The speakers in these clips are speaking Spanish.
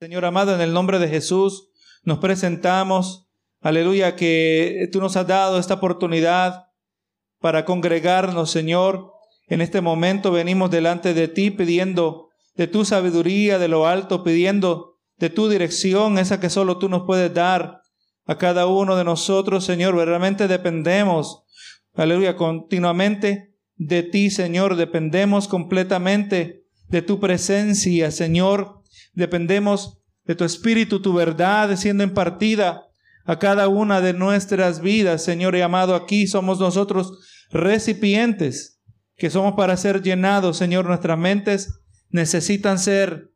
Señor amado, en el nombre de Jesús nos presentamos, aleluya, que tú nos has dado esta oportunidad para congregarnos, Señor. En este momento venimos delante de ti pidiendo de tu sabiduría, de lo alto, pidiendo de tu dirección, esa que solo tú nos puedes dar a cada uno de nosotros, Señor. Realmente dependemos, aleluya, continuamente de ti, Señor. Dependemos completamente de tu presencia, Señor. Dependemos de tu espíritu, tu verdad siendo impartida a cada una de nuestras vidas, Señor y amado. Aquí somos nosotros recipientes que somos para ser llenados, Señor. Nuestras mentes necesitan ser,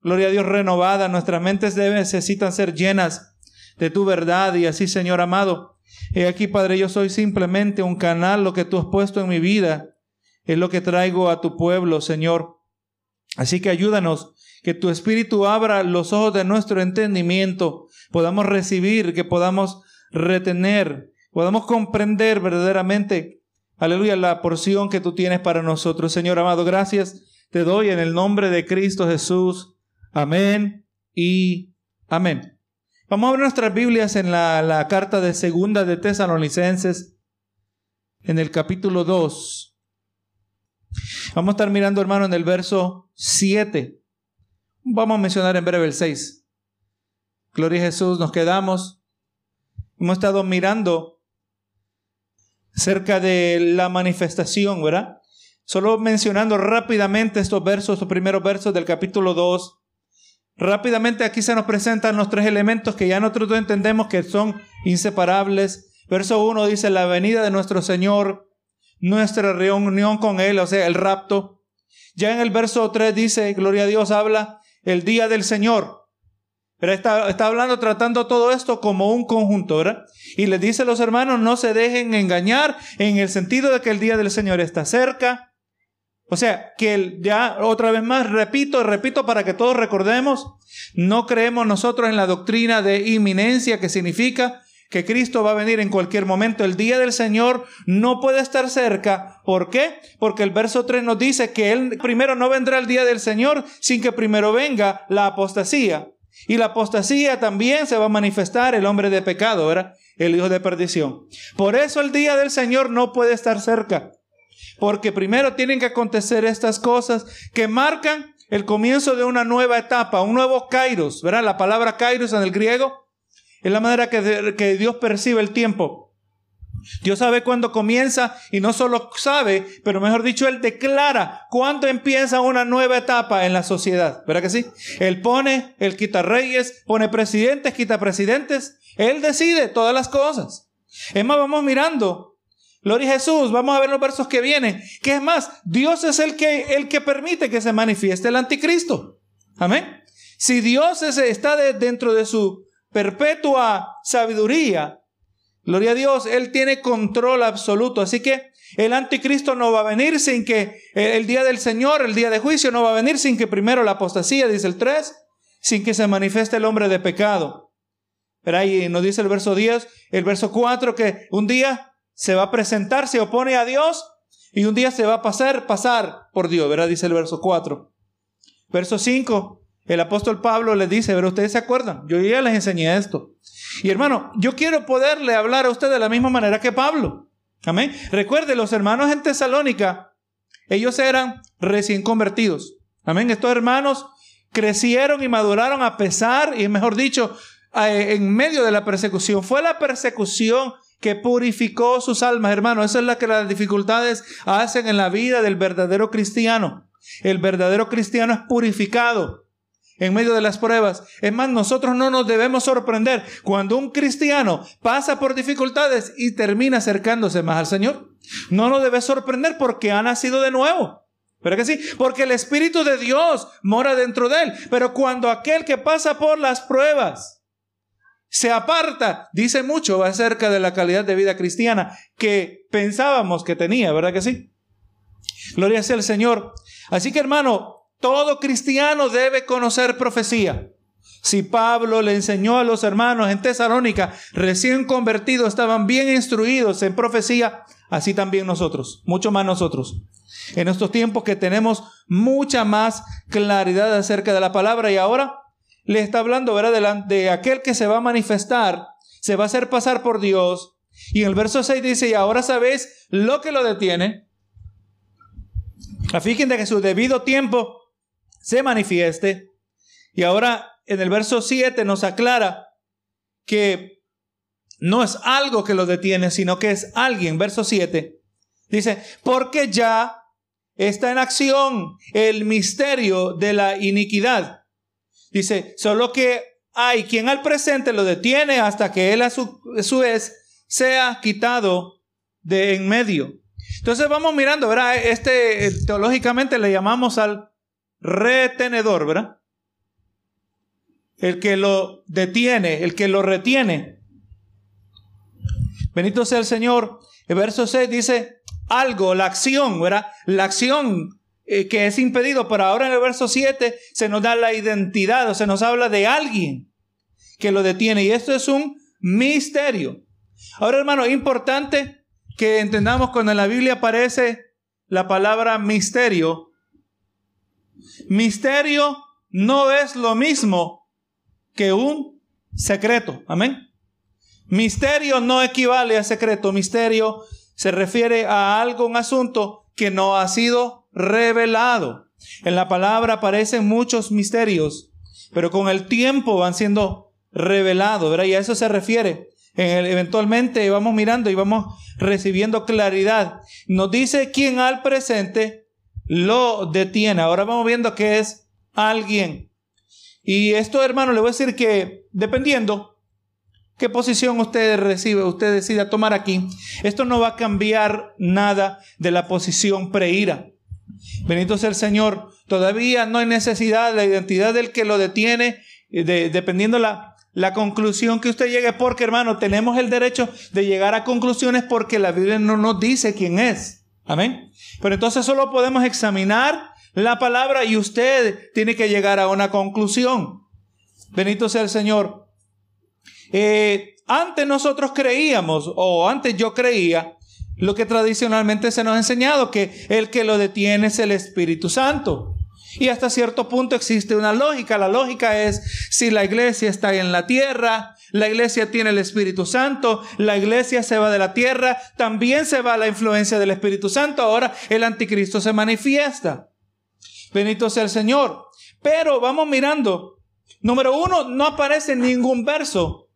gloria a Dios, renovadas. Nuestras mentes necesitan ser llenas de tu verdad. Y así, Señor amado, he aquí, Padre, yo soy simplemente un canal. Lo que tú has puesto en mi vida es lo que traigo a tu pueblo, Señor. Así que ayúdanos que tu Espíritu abra los ojos de nuestro entendimiento, podamos recibir, que podamos retener, podamos comprender verdaderamente, aleluya, la porción que tú tienes para nosotros. Señor amado, gracias te doy en el nombre de Cristo Jesús. Amén y amén. Vamos a ver nuestras Biblias en la, la carta de segunda de Tesalonicenses, en el capítulo 2. Vamos a estar mirando, hermano, en el verso 7. Vamos a mencionar en breve el 6. Gloria a Jesús, nos quedamos. Hemos estado mirando cerca de la manifestación, ¿verdad? Solo mencionando rápidamente estos versos, estos primeros versos del capítulo 2. Rápidamente aquí se nos presentan los tres elementos que ya nosotros entendemos que son inseparables. Verso 1 dice la venida de nuestro Señor, nuestra reunión con Él, o sea, el rapto. Ya en el verso 3 dice, gloria a Dios, habla el día del Señor. Pero está, está hablando, tratando todo esto como un conjunto, ¿verdad? Y les dice a los hermanos, no se dejen engañar en el sentido de que el día del Señor está cerca. O sea, que ya otra vez más, repito, repito para que todos recordemos, no creemos nosotros en la doctrina de inminencia que significa que Cristo va a venir en cualquier momento. El día del Señor no puede estar cerca. ¿Por qué? Porque el verso 3 nos dice que Él primero no vendrá el día del Señor sin que primero venga la apostasía. Y la apostasía también se va a manifestar el hombre de pecado, ¿verdad? El hijo de perdición. Por eso el día del Señor no puede estar cerca. Porque primero tienen que acontecer estas cosas que marcan el comienzo de una nueva etapa, un nuevo kairos, ¿verdad? La palabra kairos en el griego es la manera que, que Dios percibe el tiempo. Dios sabe cuándo comienza y no solo sabe, pero mejor dicho, Él declara cuándo empieza una nueva etapa en la sociedad. ¿Verdad que sí? Él pone, Él quita reyes, pone presidentes, quita presidentes. Él decide todas las cosas. Es más, vamos mirando. Gloria a Jesús, vamos a ver los versos que vienen. Que es más, Dios es el que, el que permite que se manifieste el anticristo. Amén. Si Dios está dentro de su perpetua sabiduría. Gloria a Dios, Él tiene control absoluto. Así que el anticristo no va a venir sin que el día del Señor, el día de juicio, no va a venir sin que primero la apostasía, dice el 3, sin que se manifieste el hombre de pecado. Pero ahí nos dice el verso 10, el verso 4, que un día se va a presentar, se opone a Dios y un día se va a pasar, pasar por Dios, ¿verdad? Dice el verso 4. Verso 5, el apóstol Pablo les dice, pero ustedes se acuerdan, yo ya les enseñé esto. Y hermano, yo quiero poderle hablar a usted de la misma manera que Pablo. Amén. Recuerde, los hermanos en Tesalónica, ellos eran recién convertidos. Amén. Estos hermanos crecieron y maduraron a pesar, y mejor dicho, en medio de la persecución. Fue la persecución que purificó sus almas, hermano. Esa es la que las dificultades hacen en la vida del verdadero cristiano. El verdadero cristiano es purificado en medio de las pruebas. Es más, nosotros no nos debemos sorprender cuando un cristiano pasa por dificultades y termina acercándose más al Señor. No nos debe sorprender porque ha nacido de nuevo. ¿Pero que sí? Porque el Espíritu de Dios mora dentro de él. Pero cuando aquel que pasa por las pruebas se aparta, dice mucho acerca de la calidad de vida cristiana que pensábamos que tenía, ¿verdad que sí? Gloria sea al Señor. Así que hermano, todo cristiano debe conocer profecía. Si Pablo le enseñó a los hermanos en Tesalónica, recién convertidos, estaban bien instruidos en profecía, así también nosotros, mucho más nosotros. En estos tiempos que tenemos mucha más claridad acerca de la palabra y ahora le está hablando, de aquel que se va a manifestar, se va a hacer pasar por Dios. Y en el verso 6 dice, y ahora sabéis lo que lo detiene, a fin de que su debido tiempo se manifieste. Y ahora en el verso 7 nos aclara que no es algo que lo detiene, sino que es alguien. Verso 7 dice, porque ya está en acción el misterio de la iniquidad. Dice, solo que hay quien al presente lo detiene hasta que él a su, a su vez sea quitado de en medio. Entonces vamos mirando, ¿verdad? Este eh, teológicamente le llamamos al retenedor, ¿verdad? El que lo detiene, el que lo retiene. Bendito sea el Señor. El verso 6 dice algo, la acción, ¿verdad? La acción eh, que es impedido, pero ahora en el verso 7 se nos da la identidad o se nos habla de alguien que lo detiene. Y esto es un misterio. Ahora, hermano, es importante que entendamos cuando en la Biblia aparece la palabra misterio. Misterio no es lo mismo que un secreto. Amén. Misterio no equivale a secreto. Misterio se refiere a algo, un asunto que no ha sido revelado. En la palabra aparecen muchos misterios, pero con el tiempo van siendo revelados, ¿verdad? Y a eso se refiere. eventualmente vamos mirando y vamos recibiendo claridad. Nos dice quién al presente lo detiene. Ahora vamos viendo que es alguien. Y esto, hermano, le voy a decir que dependiendo qué posición usted recibe, usted decida tomar aquí, esto no va a cambiar nada de la posición preira. Bendito sea el Señor. Todavía no hay necesidad, la identidad del que lo detiene, de, dependiendo la, la conclusión que usted llegue, porque hermano, tenemos el derecho de llegar a conclusiones porque la Biblia no nos dice quién es. Amén. Pero entonces solo podemos examinar la palabra y usted tiene que llegar a una conclusión. Bendito sea el Señor. Eh, antes nosotros creíamos, o antes yo creía, lo que tradicionalmente se nos ha enseñado, que el que lo detiene es el Espíritu Santo. Y hasta cierto punto existe una lógica. La lógica es si la iglesia está en la tierra, la iglesia tiene el Espíritu Santo, la iglesia se va de la tierra, también se va la influencia del Espíritu Santo, ahora el anticristo se manifiesta. Bendito sea el Señor. Pero vamos mirando. Número uno, no aparece ningún verso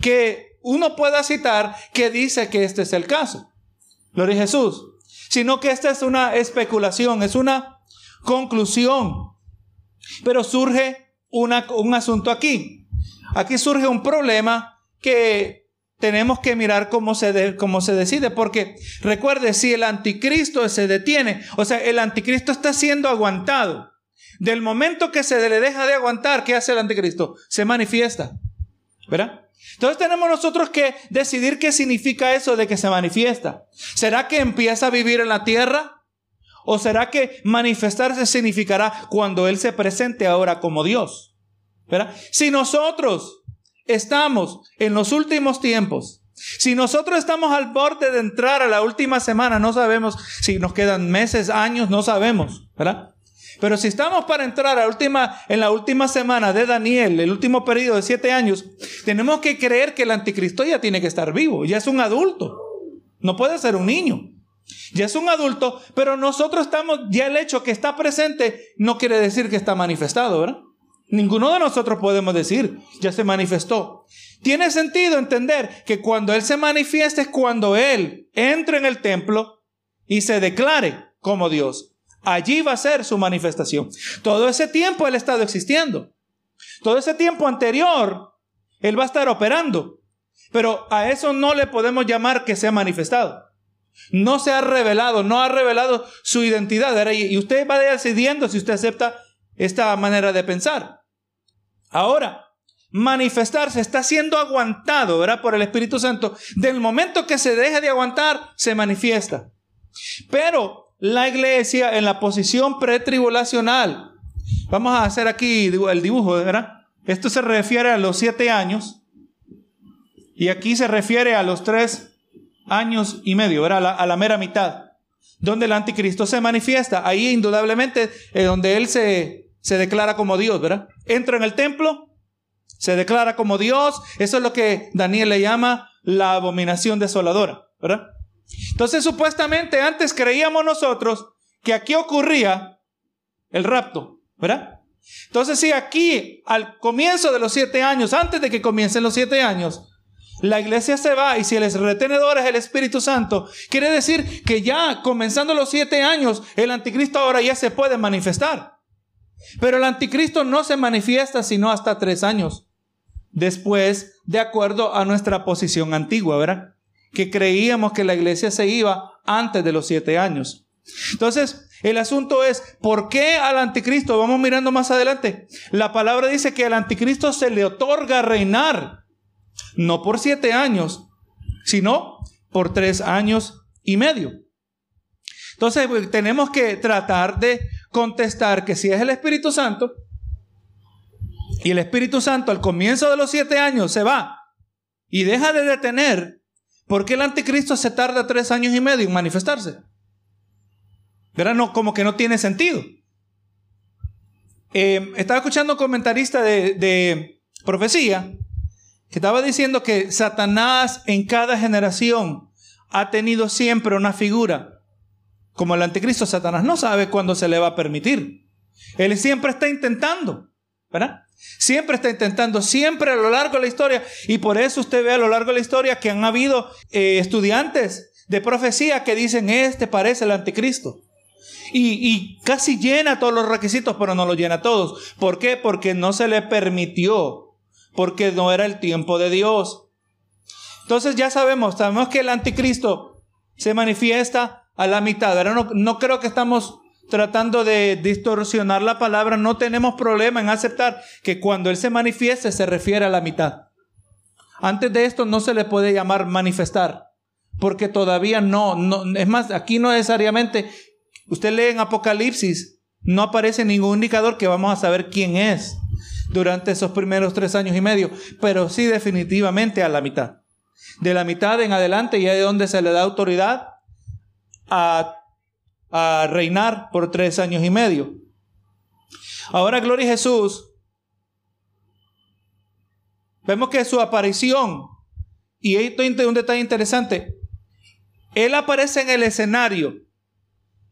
que uno pueda citar que dice que este es el caso. Gloria a Jesús. Sino que esta es una especulación, es una conclusión. Pero surge un asunto aquí. Aquí surge un problema que tenemos que mirar cómo se, cómo se decide, porque recuerde, si el anticristo se detiene, o sea, el anticristo está siendo aguantado. Del momento que se le deja de aguantar, ¿qué hace el anticristo? Se manifiesta. ¿Verdad? Entonces tenemos nosotros que decidir qué significa eso de que se manifiesta. ¿Será que empieza a vivir en la tierra? ¿O será que manifestarse significará cuando Él se presente ahora como Dios? ¿Verdad? Si nosotros estamos en los últimos tiempos, si nosotros estamos al borde de entrar a la última semana, no sabemos si nos quedan meses, años, no sabemos, ¿verdad? Pero si estamos para entrar a última, en la última semana de Daniel, el último periodo de siete años, tenemos que creer que el anticristo ya tiene que estar vivo, ya es un adulto, no puede ser un niño. Ya es un adulto, pero nosotros estamos, ya el hecho que está presente no quiere decir que está manifestado, ¿verdad? Ninguno de nosotros podemos decir, ya se manifestó. Tiene sentido entender que cuando Él se manifieste es cuando Él entre en el templo y se declare como Dios. Allí va a ser su manifestación. Todo ese tiempo Él ha estado existiendo. Todo ese tiempo anterior Él va a estar operando. Pero a eso no le podemos llamar que sea manifestado. No se ha revelado, no ha revelado su identidad. Y usted va decidiendo si usted acepta esta manera de pensar. Ahora, manifestarse está siendo aguantado, ¿verdad? Por el Espíritu Santo. Del momento que se deja de aguantar, se manifiesta. Pero la iglesia en la posición pretribulacional, vamos a hacer aquí el dibujo, ¿verdad? Esto se refiere a los siete años y aquí se refiere a los tres años y medio, ¿verdad? A la, mera mitad, donde el anticristo se manifiesta. Ahí indudablemente es donde él se se declara como Dios, ¿verdad? Entra en el templo Se declara como Dios. Eso es lo que Daniel le llama la abominación desoladora, ¿verdad? Entonces, supuestamente antes creíamos nosotros que aquí ocurría el rapto, ¿verdad? Entonces, si aquí al comienzo de los siete años, antes de que comiencen los siete años, la iglesia se va y si el retenedor es el Espíritu Santo, quiere decir que ya comenzando los siete años, el anticristo ahora ya se puede manifestar. Pero el anticristo no se manifiesta sino hasta tres años después, de acuerdo a nuestra posición antigua, ¿verdad? Que creíamos que la iglesia se iba antes de los siete años. Entonces, el asunto es, ¿por qué al anticristo? Vamos mirando más adelante. La palabra dice que al anticristo se le otorga reinar, no por siete años, sino por tres años y medio. Entonces, pues, tenemos que tratar de contestar que si es el Espíritu Santo, y el Espíritu Santo al comienzo de los siete años se va y deja de detener, ¿por qué el anticristo se tarda tres años y medio en manifestarse? ¿Verdad? No, como que no tiene sentido. Eh, estaba escuchando un comentarista de, profecía estaba diciendo que Satanás en cada generación ha tenido siempre una figura. Como el anticristo, Satanás no sabe cuándo se le va a permitir. Él siempre está intentando, ¿verdad? Siempre está intentando, siempre a lo largo de la historia. Y por eso usted ve a lo largo de la historia que han habido eh, estudiantes de profecía que dicen, este parece el anticristo. Y, casi llena todos los requisitos, pero no lo llena todos. ¿Por qué? Porque no se le permitió, porque no era el tiempo de Dios. Entonces ya sabemos, sabemos que el anticristo se manifiesta a la mitad. Ahora no, no creo que estamos tratando de distorsionar la palabra, no tenemos problema en aceptar que cuando Él se manifieste se refiere a la mitad. Antes de esto no se le puede llamar manifestar, porque todavía no, no es más, aquí no necesariamente, usted lee en Apocalipsis, no aparece ningún indicador que vamos a saber quién es durante esos primeros tres años y medio, pero sí definitivamente a la mitad. De la mitad en adelante ya de donde se le da autoridad a a reinar por tres años y medio. Ahora, Gloria a Jesús, vemos que su aparición, y esto es un detalle interesante, Él aparece en el escenario.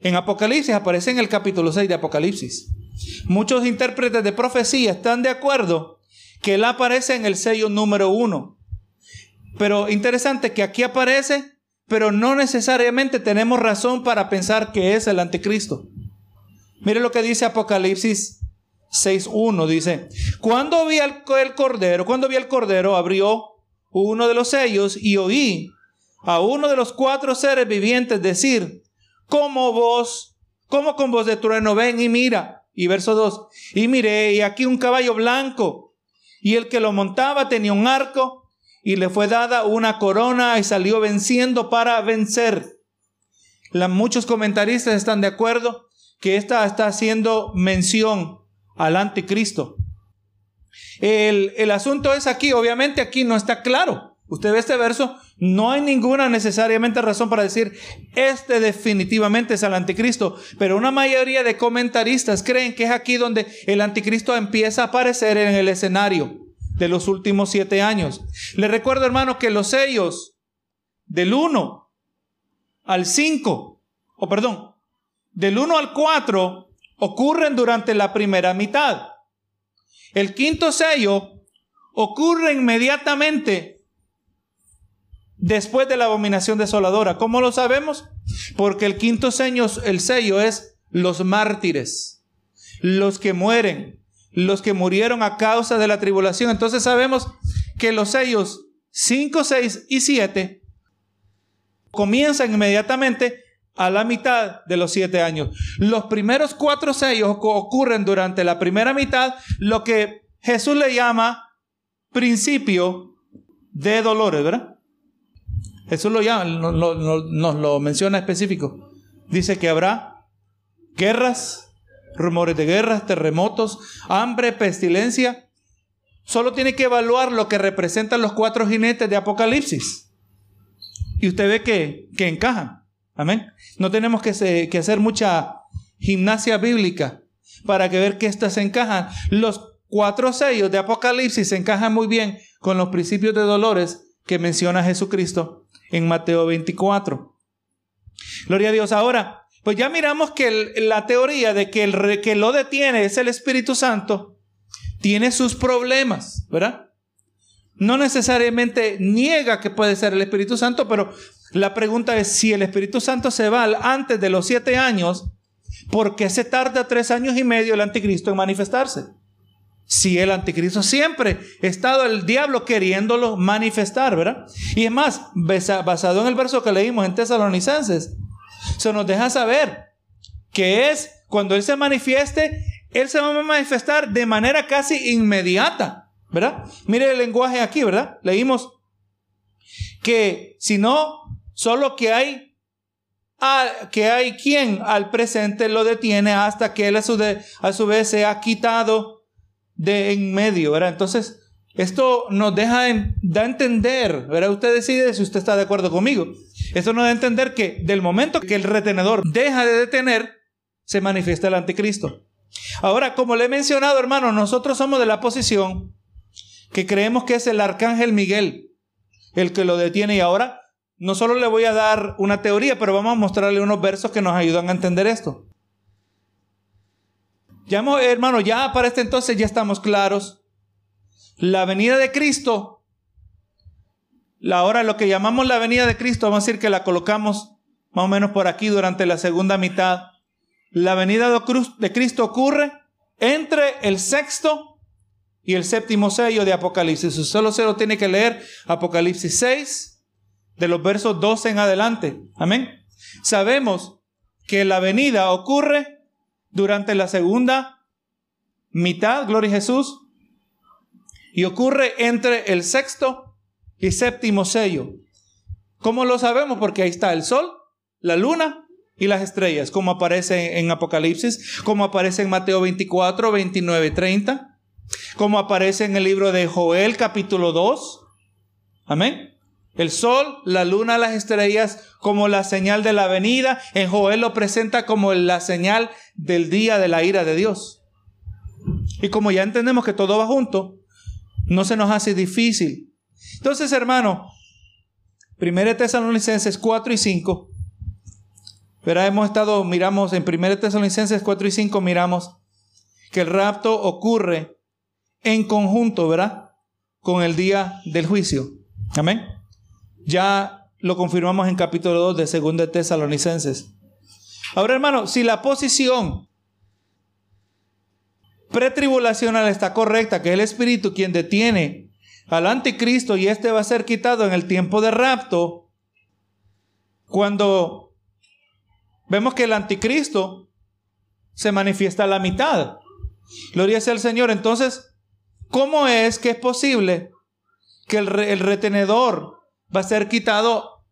En Apocalipsis aparece en el capítulo 6 de Apocalipsis. Muchos intérpretes de profecía están de acuerdo que Él aparece en el sello número uno. Pero interesante que aquí aparece pero no necesariamente tenemos razón para pensar que es el anticristo. Mire lo que dice Apocalipsis 6.1, dice, cuando vi el, el cordero, cuando vi el cordero, abrió uno de los sellos y oí a uno de los cuatro seres vivientes decir, como vos, como con voz de trueno, ven y mira. Y verso 2, y miré, y aquí un caballo blanco, y el que lo montaba tenía un arco, y le fue dada una corona y salió venciendo para vencer. La, muchos comentaristas están de acuerdo que esta está haciendo mención al anticristo. El, el asunto es aquí, obviamente aquí no está claro. Usted ve este verso, no hay ninguna necesariamente razón para decir, este definitivamente es el anticristo, pero una mayoría de comentaristas creen que es aquí donde el anticristo empieza a aparecer en el escenario de los últimos siete años. Le recuerdo, hermano, que los sellos del 1 al 5, o perdón, del 1 al 4 ocurren durante la primera mitad. El quinto sello ocurre inmediatamente después de la abominación desoladora. ¿Cómo lo sabemos? Porque el quinto sello, el sello es los mártires, los que mueren, los que murieron a causa de la tribulación. Entonces sabemos que los sellos 5, 6 y 7 comienzan inmediatamente a la mitad de los siete años. Los primeros cuatro sellos ocurren durante la primera mitad, lo que Jesús le llama principio de dolores, ¿verdad? Jesús lo llama, nos lo menciona específico. Dice que habrá guerras, rumores de guerras, terremotos, hambre, pestilencia. Solo tiene que evaluar lo que representan los cuatro jinetes de Apocalipsis. Y usted ve que, que encajan. Amén. No tenemos que, hacer mucha gimnasia bíblica para que ver que estas encajan. Los cuatro sellos de Apocalipsis encajan muy bien con los principios de dolores que menciona Jesucristo en Mateo 24. Gloria a Dios. Ahora, pues ya miramos que la teoría de que el que lo detiene es el Espíritu Santo, tiene sus problemas, ¿verdad? No necesariamente niega que puede ser el Espíritu Santo, pero la pregunta es si el Espíritu Santo se va antes de los siete años, ¿por qué se tarda tres años y medio el anticristo en manifestarse? Si el anticristo siempre ha estado el diablo queriéndolo manifestar, ¿verdad? Y es más, basado en el verso que leímos en Tesalonicenses, se nos deja saber que es cuando Él se manifieste, Él se va a manifestar de manera casi inmediata, ¿verdad? Mire el lenguaje aquí, ¿verdad? Leímos que si no, solo que hay que hay quien al presente lo detiene hasta que él a su, a su vez se ha quitado de en medio, ¿verdad? Entonces, esto nos deja, da entender, ¿verdad? Usted decide si usted está de acuerdo conmigo. Esto nos da a entender que del momento que el retenedor deja de detener, se manifiesta el anticristo. Ahora, como le he mencionado, hermano, nosotros somos de la posición que creemos que es el arcángel Miguel el que lo detiene. Y ahora, no solo le voy a dar una teoría, pero vamos a mostrarle unos versos que nos ayudan a entender esto. Ya, hermano, ya para este entonces ya estamos claros. La venida de Cristo, ahora lo que llamamos la venida de Cristo, vamos a decir que la colocamos más o menos por aquí durante la segunda mitad. La venida de Cristo ocurre entre el sexto y el séptimo sello de Apocalipsis. Solo se lo tiene que leer Apocalipsis 6, de los versos 12 en adelante. Amén. Sabemos que la venida ocurre durante la segunda mitad, gloria a Jesús, y ocurre entre el sexto y séptimo sello. ¿Cómo lo sabemos? Porque ahí está el sol, la luna y las estrellas, como aparece en Apocalipsis, como aparece en Mateo 24, 29, 30, como aparece en el libro de Joel capítulo 2. Amén. El sol, la luna, las estrellas como la señal de la venida. En Joel lo presenta como la señal del día de la ira de Dios. Y como ya entendemos que todo va junto, no se nos hace difícil. Entonces, hermano, 1 Tesalonicenses 4 y 5. Pero hemos estado, miramos en 1 Tesalonicenses 4 y 5, miramos que el rapto ocurre en conjunto, ¿verdad? Con el día del juicio. Amén. Ya lo confirmamos en capítulo 2 de 2 de Tesalonicenses. Ahora, hermano, si la posición pretribulacional está correcta, que es el Espíritu quien detiene al anticristo y este va a ser quitado en el tiempo de rapto, cuando vemos que el anticristo se manifiesta a la mitad. Gloria sea al Señor. Entonces, ¿cómo es que es posible que el retenedor va a ser quitado,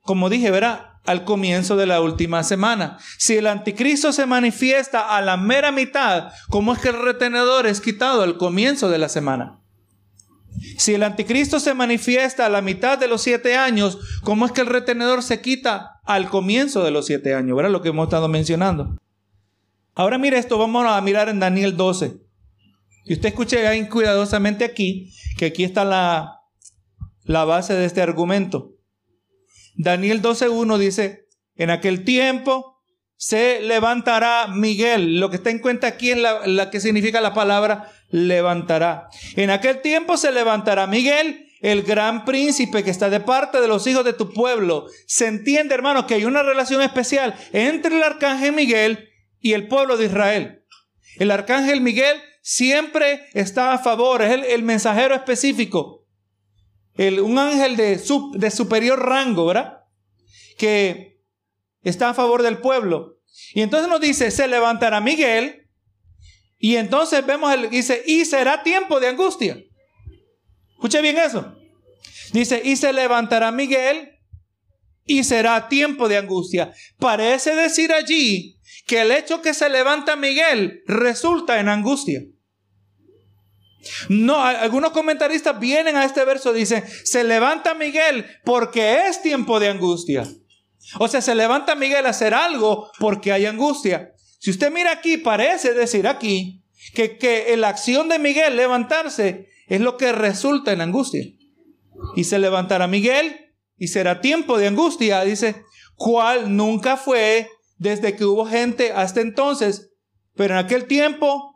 como dije, verá, al comienzo de la última semana. Si el anticristo se manifiesta a la mera mitad, ¿cómo es que el retenedor es quitado al comienzo de la semana? Si el anticristo se manifiesta a la mitad de los siete años, ¿cómo es que el retenedor se quita al comienzo de los siete años? ¿Verdad? Lo que hemos estado mencionando. Ahora mire esto, vamos a mirar en Daniel 12. Y usted escuche ahí cuidadosamente aquí, que aquí está la, la base de este argumento. Daniel 12.1 dice, en aquel tiempo se levantará Miguel. Lo que está en cuenta aquí es la, que significa la palabra levantará. En aquel tiempo se levantará Miguel, el gran príncipe que está de parte de los hijos de tu pueblo. Se entiende, hermano, que hay una relación especial entre el arcángel Miguel y el pueblo de Israel. El arcángel Miguel siempre está a favor, es el mensajero específico un ángel de, de superior rango, ¿verdad? Que está a favor del pueblo. Y entonces nos dice, se levantará Miguel. Y entonces vemos, el, dice, y será tiempo de angustia. Escuche bien eso. Dice, y se levantará Miguel y será tiempo de angustia. Parece decir allí que el hecho que se levanta Miguel resulta en angustia. No, algunos comentaristas vienen a este verso dicen, se levanta Miguel porque es tiempo de angustia. O sea, se levanta Miguel a hacer algo porque hay angustia. Si usted mira aquí, parece decir aquí Que, que la acción de Miguel levantarse es lo que resulta en angustia. Y se levantará Miguel y será tiempo de angustia, dice, cual nunca fue desde que hubo gente hasta entonces, pero en aquel tiempo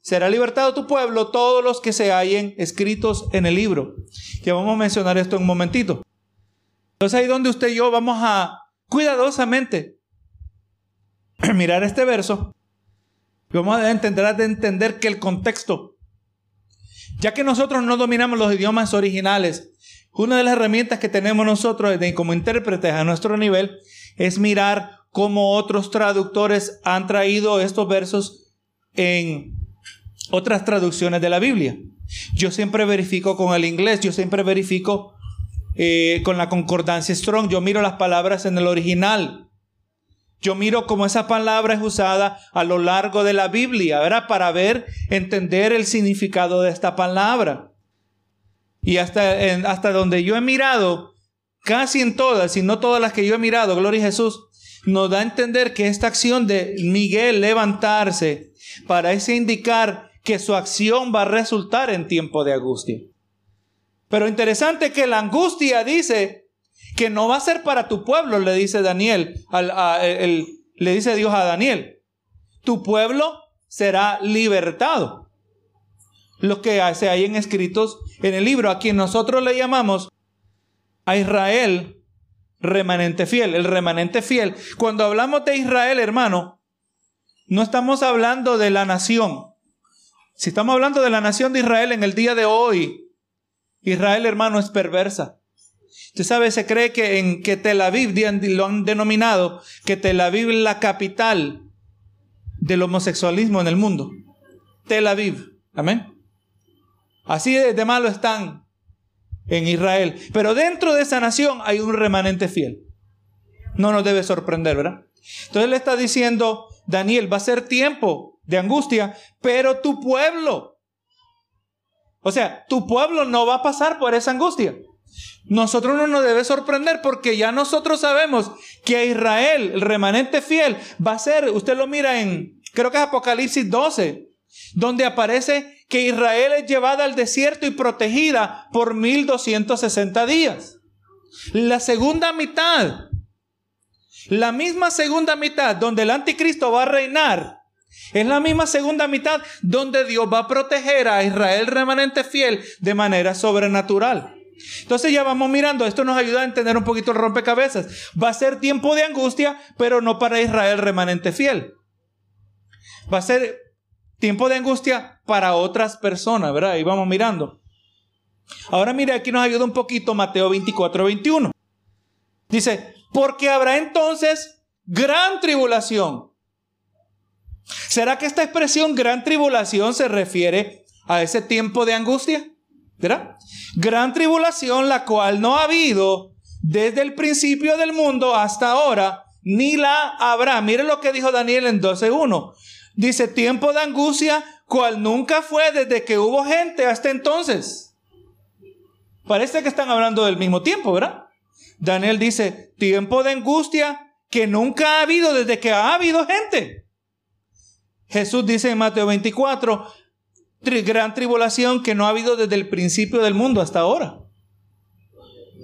será libertado tu pueblo todos los que se hallen escritos en el libro. Que vamos a mencionar esto en un momentito. Entonces ahí donde usted y yo vamos a cuidadosamente mirar este verso. Vamos a entender, de entender que el contexto, ya que nosotros no dominamos los idiomas originales, una de las herramientas que tenemos nosotros como intérpretes a nuestro nivel es mirar cómo otros traductores han traído estos versos en otras traducciones de la Biblia. Yo siempre verifico con el inglés, yo siempre verifico eh, con la concordancia Strong, yo miro las palabras en el original. Yo miro cómo esa palabra es usada a lo largo de la Biblia, ¿verdad? Para ver, entender el significado de esta palabra. Y hasta, hasta donde yo he mirado, casi en todas, y no todas las que yo he mirado, gloria a Jesús, nos da a entender que esta acción de Miguel levantarse parece indicar que su acción va a resultar en tiempo de angustia. Pero interesante que la angustia dice que no va a ser para tu pueblo, le dice Daniel, le dice Dios a Daniel. Tu pueblo será libertado. Lo que se hay en escritos en el libro, a quien nosotros le llamamos a Israel remanente fiel, el remanente fiel. Cuando hablamos de Israel, hermano, no estamos hablando de la nación. Si estamos hablando de la nación de Israel en el día de hoy, Israel, hermano, es perversa. Usted sabe, se cree que en que Tel Aviv lo han denominado que Tel Aviv es la capital del homosexualismo en el mundo. Tel Aviv. Amén. Así de malo están en Israel. Pero dentro de esa nación hay un remanente fiel. No nos debe sorprender, ¿verdad? Entonces le está diciendo, Daniel, va a ser tiempo de angustia, pero tu pueblo, o sea, tu pueblo no va a pasar por esa angustia. Nosotros no nos debe sorprender porque ya nosotros sabemos que Israel, el remanente fiel, va a ser, usted lo mira en, creo que es Apocalipsis 12, donde aparece que Israel es llevada al desierto y protegida por 1260 días. La segunda mitad, la misma segunda mitad donde el anticristo va a reinar, es la misma segunda mitad donde Dios va a proteger a Israel remanente fiel de manera sobrenatural. Entonces ya vamos mirando, esto nos ayuda a entender un poquito el rompecabezas. Va a ser tiempo de angustia, pero no para Israel remanente fiel. Va a ser tiempo de angustia para otras personas, ¿verdad? Y vamos mirando. Ahora mire, aquí nos ayuda un poquito Mateo 24, 21. Dice, porque habrá entonces gran tribulación. ¿Será que esta expresión gran tribulación se refiere a ese tiempo de angustia? ¿Verdad? Gran tribulación la cual no ha habido desde el principio del mundo hasta ahora, ni la habrá. Mire lo que dijo Daniel en 12.1. Dice, tiempo de angustia, cual nunca fue desde que hubo gente hasta entonces. Parece que están hablando del mismo tiempo, ¿verdad? Daniel dice, tiempo de angustia que nunca ha habido desde que ha habido gente. Jesús dice en Mateo 24, gran tribulación que no ha habido desde el principio del mundo hasta ahora.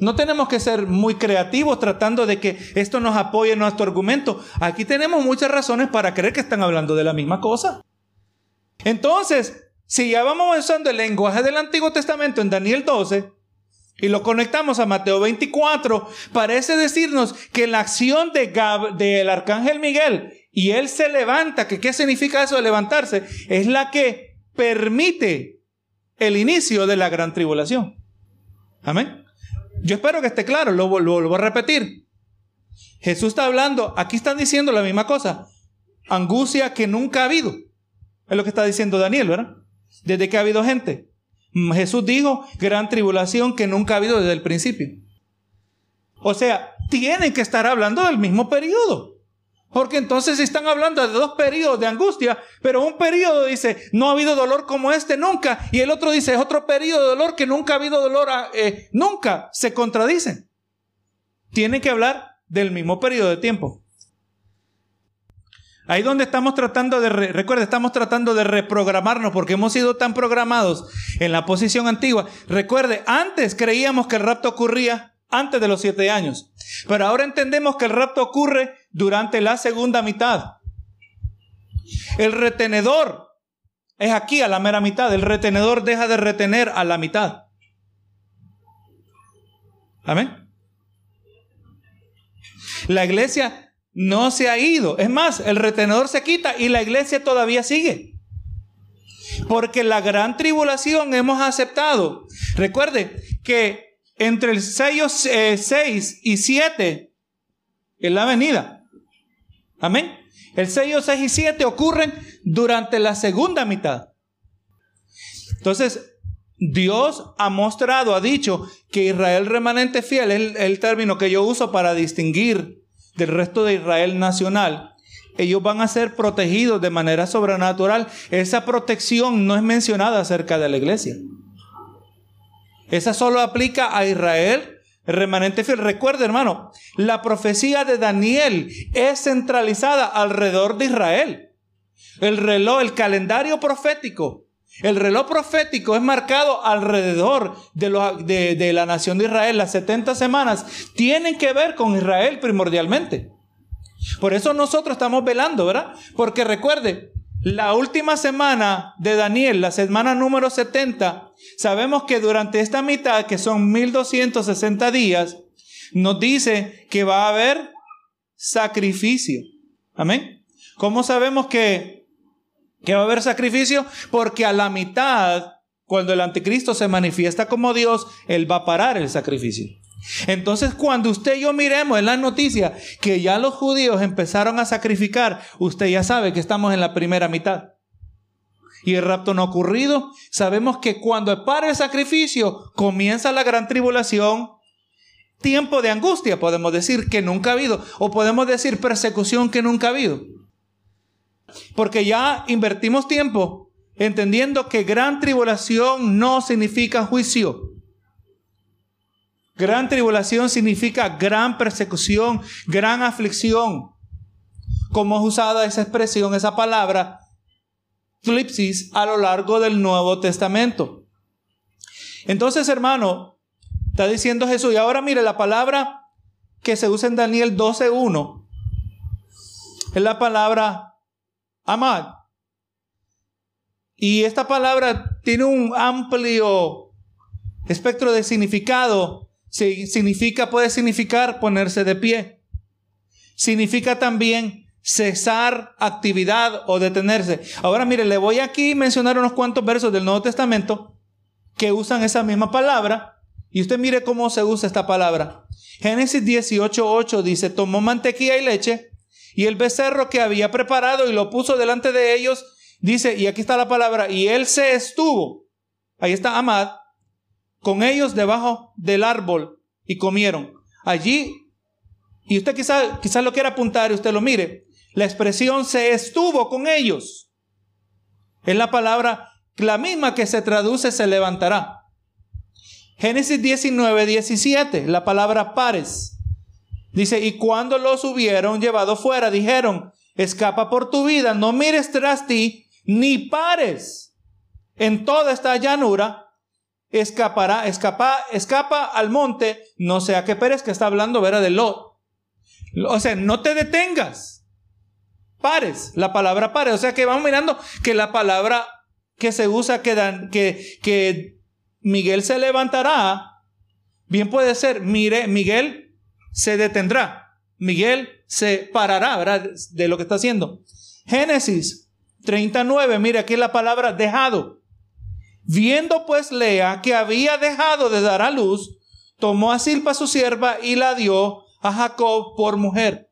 No tenemos que ser muy creativos tratando de que esto nos apoye en nuestro argumento. Aquí tenemos muchas razones para creer que están hablando de la misma cosa. Entonces, si ya vamos usando el lenguaje del Antiguo Testamento en Daniel 12 y lo conectamos a Mateo 24, parece decirnos que la acción de del arcángel Miguel y él se levanta, que qué significa eso de levantarse, es la que permite el inicio de la gran tribulación. Amén. Yo espero que esté claro, lo, vuelvo a repetir. Jesús está hablando, aquí están diciendo la misma cosa. Angustia que nunca ha habido. Es lo que está diciendo Daniel, ¿verdad? Desde que ha habido gente. Jesús dijo, gran tribulación que nunca ha habido desde el principio. O sea, tienen que estar hablando del mismo periodo. Porque entonces están hablando de dos periodos de angustia, pero un periodo dice, no ha habido dolor como este nunca, y el otro dice, es otro periodo de dolor que nunca ha habido dolor, eh, nunca, se contradicen. Tienen que hablar del mismo periodo de tiempo. Ahí donde estamos tratando de, recuerda, estamos tratando de reprogramarnos porque hemos sido tan programados en la posición antigua. Recuerde, antes creíamos que el rapto ocurría antes de los siete años, pero ahora entendemos que el rapto ocurre durante la segunda mitad. El retenedor es aquí a la mera mitad. El retenedor deja de retener a la mitad. Amén. La iglesia no se ha ido. Es más, el retenedor se quita y la iglesia todavía sigue. Porque la gran tribulación hemos aceptado. Recuerde que entre el sello 6 eh, y 7 es la venida. Amén. El sello 6 y 7 ocurren durante la segunda mitad. Entonces, Dios ha mostrado, ha dicho que Israel remanente fiel es el término que yo uso para distinguir del resto de Israel nacional, ellos van a ser protegidos de manera sobrenatural. Esa protección no es mencionada acerca de la iglesia. Esa solo aplica a Israel, remanente fiel. Recuerde, hermano, la profecía de Daniel es centralizada alrededor de Israel. El reloj, el calendario profético, el reloj profético es marcado alrededor de, de, la nación de Israel. Las 70 semanas tienen que ver con Israel primordialmente. Por eso nosotros estamos velando, ¿verdad? Porque recuerde, la última semana de Daniel, la semana número 70, sabemos que durante esta mitad, que son 1260 días, nos dice que va a haber sacrificio. Amén. ¿Cómo sabemos que que va a haber sacrificio porque a la mitad, cuando el anticristo se manifiesta como Dios, Él va a parar el sacrificio. Entonces, cuando usted y yo miremos en la noticia que ya los judíos empezaron a sacrificar, usted ya sabe que estamos en la primera mitad. Y el rapto no ha ocurrido. Sabemos que cuando para el sacrificio, comienza la gran tribulación, tiempo de angustia, podemos decir que nunca ha habido, o podemos decir persecución que nunca ha habido. Porque ya invertimos tiempo entendiendo que gran tribulación no significa juicio. Gran tribulación significa gran persecución, gran aflicción. Como es usada esa expresión, esa palabra, flipsis, a lo largo del Nuevo Testamento. Entonces, hermano, está diciendo Jesús, y ahora mire la palabra que se usa en Daniel 12.1, es la palabra amad. Y esta palabra tiene un amplio espectro de significado. Significa, puede significar ponerse de pie. Significa también cesar actividad o detenerse. Ahora mire, le voy aquí a mencionar unos cuantos versos del Nuevo Testamento que usan esa misma palabra. Y usted mire cómo se usa esta palabra. Génesis 18:8 dice, tomó mantequilla y leche y el becerro que había preparado y lo puso delante de ellos, dice, y aquí está la palabra, y él se estuvo, ahí está Amad, con ellos debajo del árbol y comieron. Allí, y usted quizás quizá lo quiera apuntar y usted lo mire, la expresión se estuvo con ellos. Es la palabra, la misma que se traduce se levantará. Génesis 19, 17, la palabra pares. Dice, y cuando los hubieron llevado fuera, dijeron, escapa por tu vida, no mires tras ti, ni pares. En toda esta llanura, escapará, escapa, escapa al monte, no sea que que está hablando, vera de Lot. O sea, no te detengas. Pares, la palabra pares. O sea que vamos mirando que la palabra que se usa, que, dan, que, que Miguel se levantará, bien puede ser, mire, Miguel se detendrá. Miguel se parará, ¿verdad? De lo que está haciendo. Génesis 39, mire aquí la palabra dejado. Viendo pues Lea que había dejado de dar a luz, tomó a Silpa su sierva y la dio a Jacob por mujer.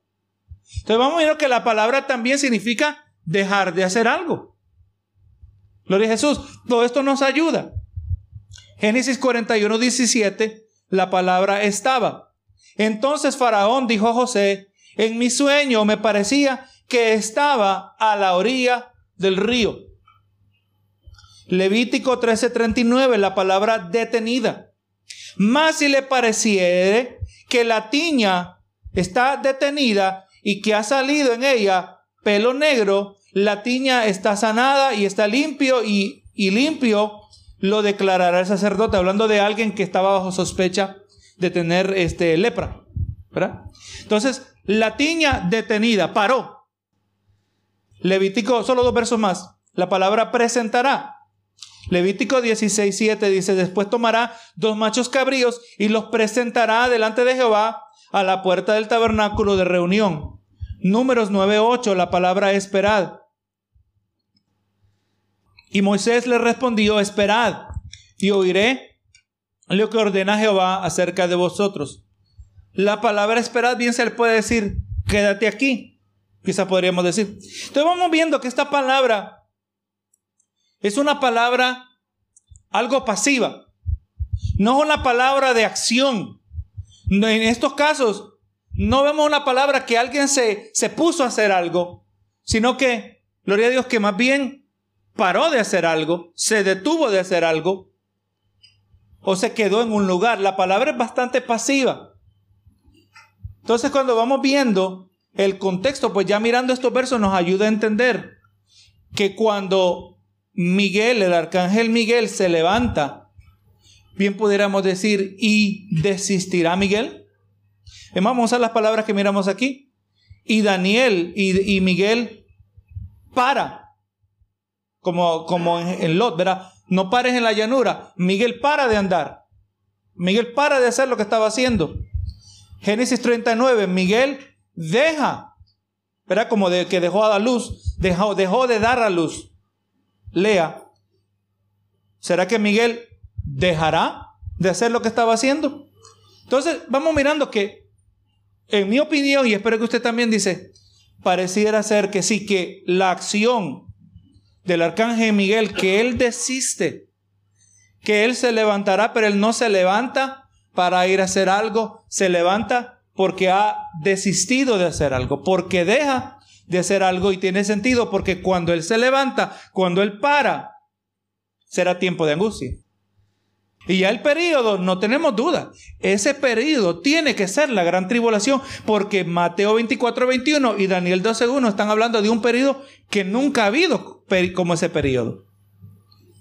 Entonces vamos a ver que la palabra también significa dejar de hacer algo. Gloria Jesús. Todo esto nos ayuda. Génesis 41, 17, la palabra estaba. Entonces Faraón dijo a José, en mi sueño me parecía que estaba a la orilla del río. Levítico 13:39, la palabra detenida. Más si le pareciere que la tiña está detenida y que ha salido en ella pelo negro, la tiña está sanada y está limpio y, y limpio lo declarará el sacerdote, hablando de alguien que estaba bajo sospecha de tener este, lepra. Entonces, la tiña detenida, paró. Levítico, solo dos versos más. La palabra presentará. Levítico 16, 7 dice, después tomará dos machos cabríos y los presentará delante de Jehová a la puerta del tabernáculo de reunión. Números 9, 8, la palabra esperad. Y Moisés le respondió, esperad y oiré lo que ordena Jehová acerca de vosotros. La palabra esperad bien se le puede decir, quédate aquí, quizá podríamos decir. Entonces vamos viendo que esta palabra es una palabra algo pasiva. No es una palabra de acción. En estos casos, no vemos una palabra que alguien se, se puso a hacer algo, sino que, gloria a Dios, que más bien paró de hacer algo, se detuvo de hacer algo, o se quedó en un lugar. La palabra es bastante pasiva. Entonces, cuando vamos viendo el contexto, pues ya mirando estos versos nos ayuda a entender que cuando Miguel, el arcángel Miguel, se levanta, bien pudiéramos decir, y desistirá Miguel. Vamos a las palabras que miramos aquí. Y Daniel y, Miguel para, como, como en, en Lot, ¿verdad? No pares en la llanura. Miguel para de andar. Miguel para de hacer lo que estaba haciendo. Génesis 39, Miguel deja, ¿verdad? Como de que dejó a la luz, dejó, dejó de dar a luz lea, ¿será que Miguel dejará de hacer lo que estaba haciendo? Entonces, vamos mirando que, en mi opinión, y espero que usted también dice, pareciera ser que sí, que la acción del arcángel Miguel, que él desiste, que él se levantará, pero él no se levanta para ir a hacer algo, se levanta porque ha desistido de hacer algo, porque deja de hacer algo y tiene sentido porque cuando Él se levanta, cuando Él para, será tiempo de angustia. Y ya el periodo, no tenemos duda, ese periodo tiene que ser la gran tribulación, porque Mateo 24, 21 y Daniel 12, 1 están hablando de un periodo que nunca ha habido como ese periodo.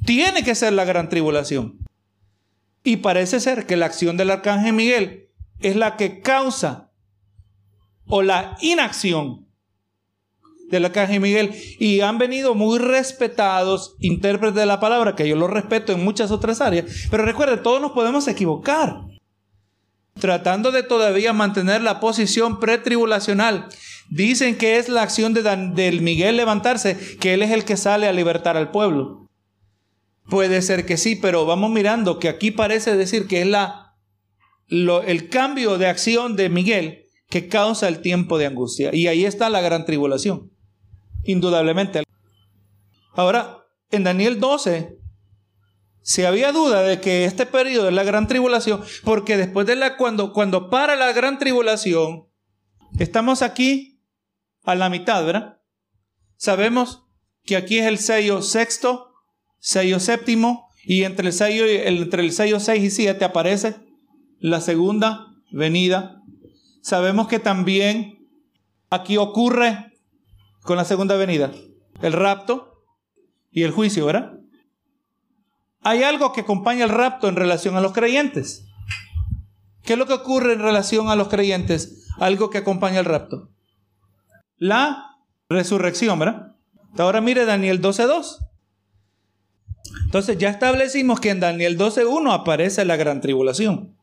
Tiene que ser la gran tribulación. Y parece ser que la acción del arcángel Miguel es la que causa o la inacción de la Caja Miguel y han venido muy respetados intérpretes de la palabra, que yo lo respeto en muchas otras áreas, pero recuerde, todos nos podemos equivocar, tratando de todavía mantener la posición pretribulacional. Dicen que es la acción de del Miguel levantarse, que él es el que sale a libertar al pueblo. Puede ser que sí, pero vamos mirando que aquí parece decir que es la, el cambio de acción de Miguel que causa el tiempo de angustia. Y ahí está la gran tribulación indudablemente. Ahora, en Daniel 12, si había duda de que este periodo es la gran tribulación, porque después de la, cuando, cuando para la gran tribulación, estamos aquí a la mitad, ¿verdad? Sabemos que aquí es el sello sexto, sello séptimo, y entre el sello, entre el sello 6 y 7 aparece la segunda venida. Sabemos que también aquí ocurre con la segunda venida? El rapto y el juicio, ¿verdad? Hay algo que acompaña el rapto en relación a los creyentes. ¿Qué es lo que ocurre en relación a los creyentes? Algo que acompaña el rapto. La resurrección, ¿verdad? Ahora mire Daniel 12.2. Entonces ya establecimos que en Daniel 12.1 aparece la gran tribulación.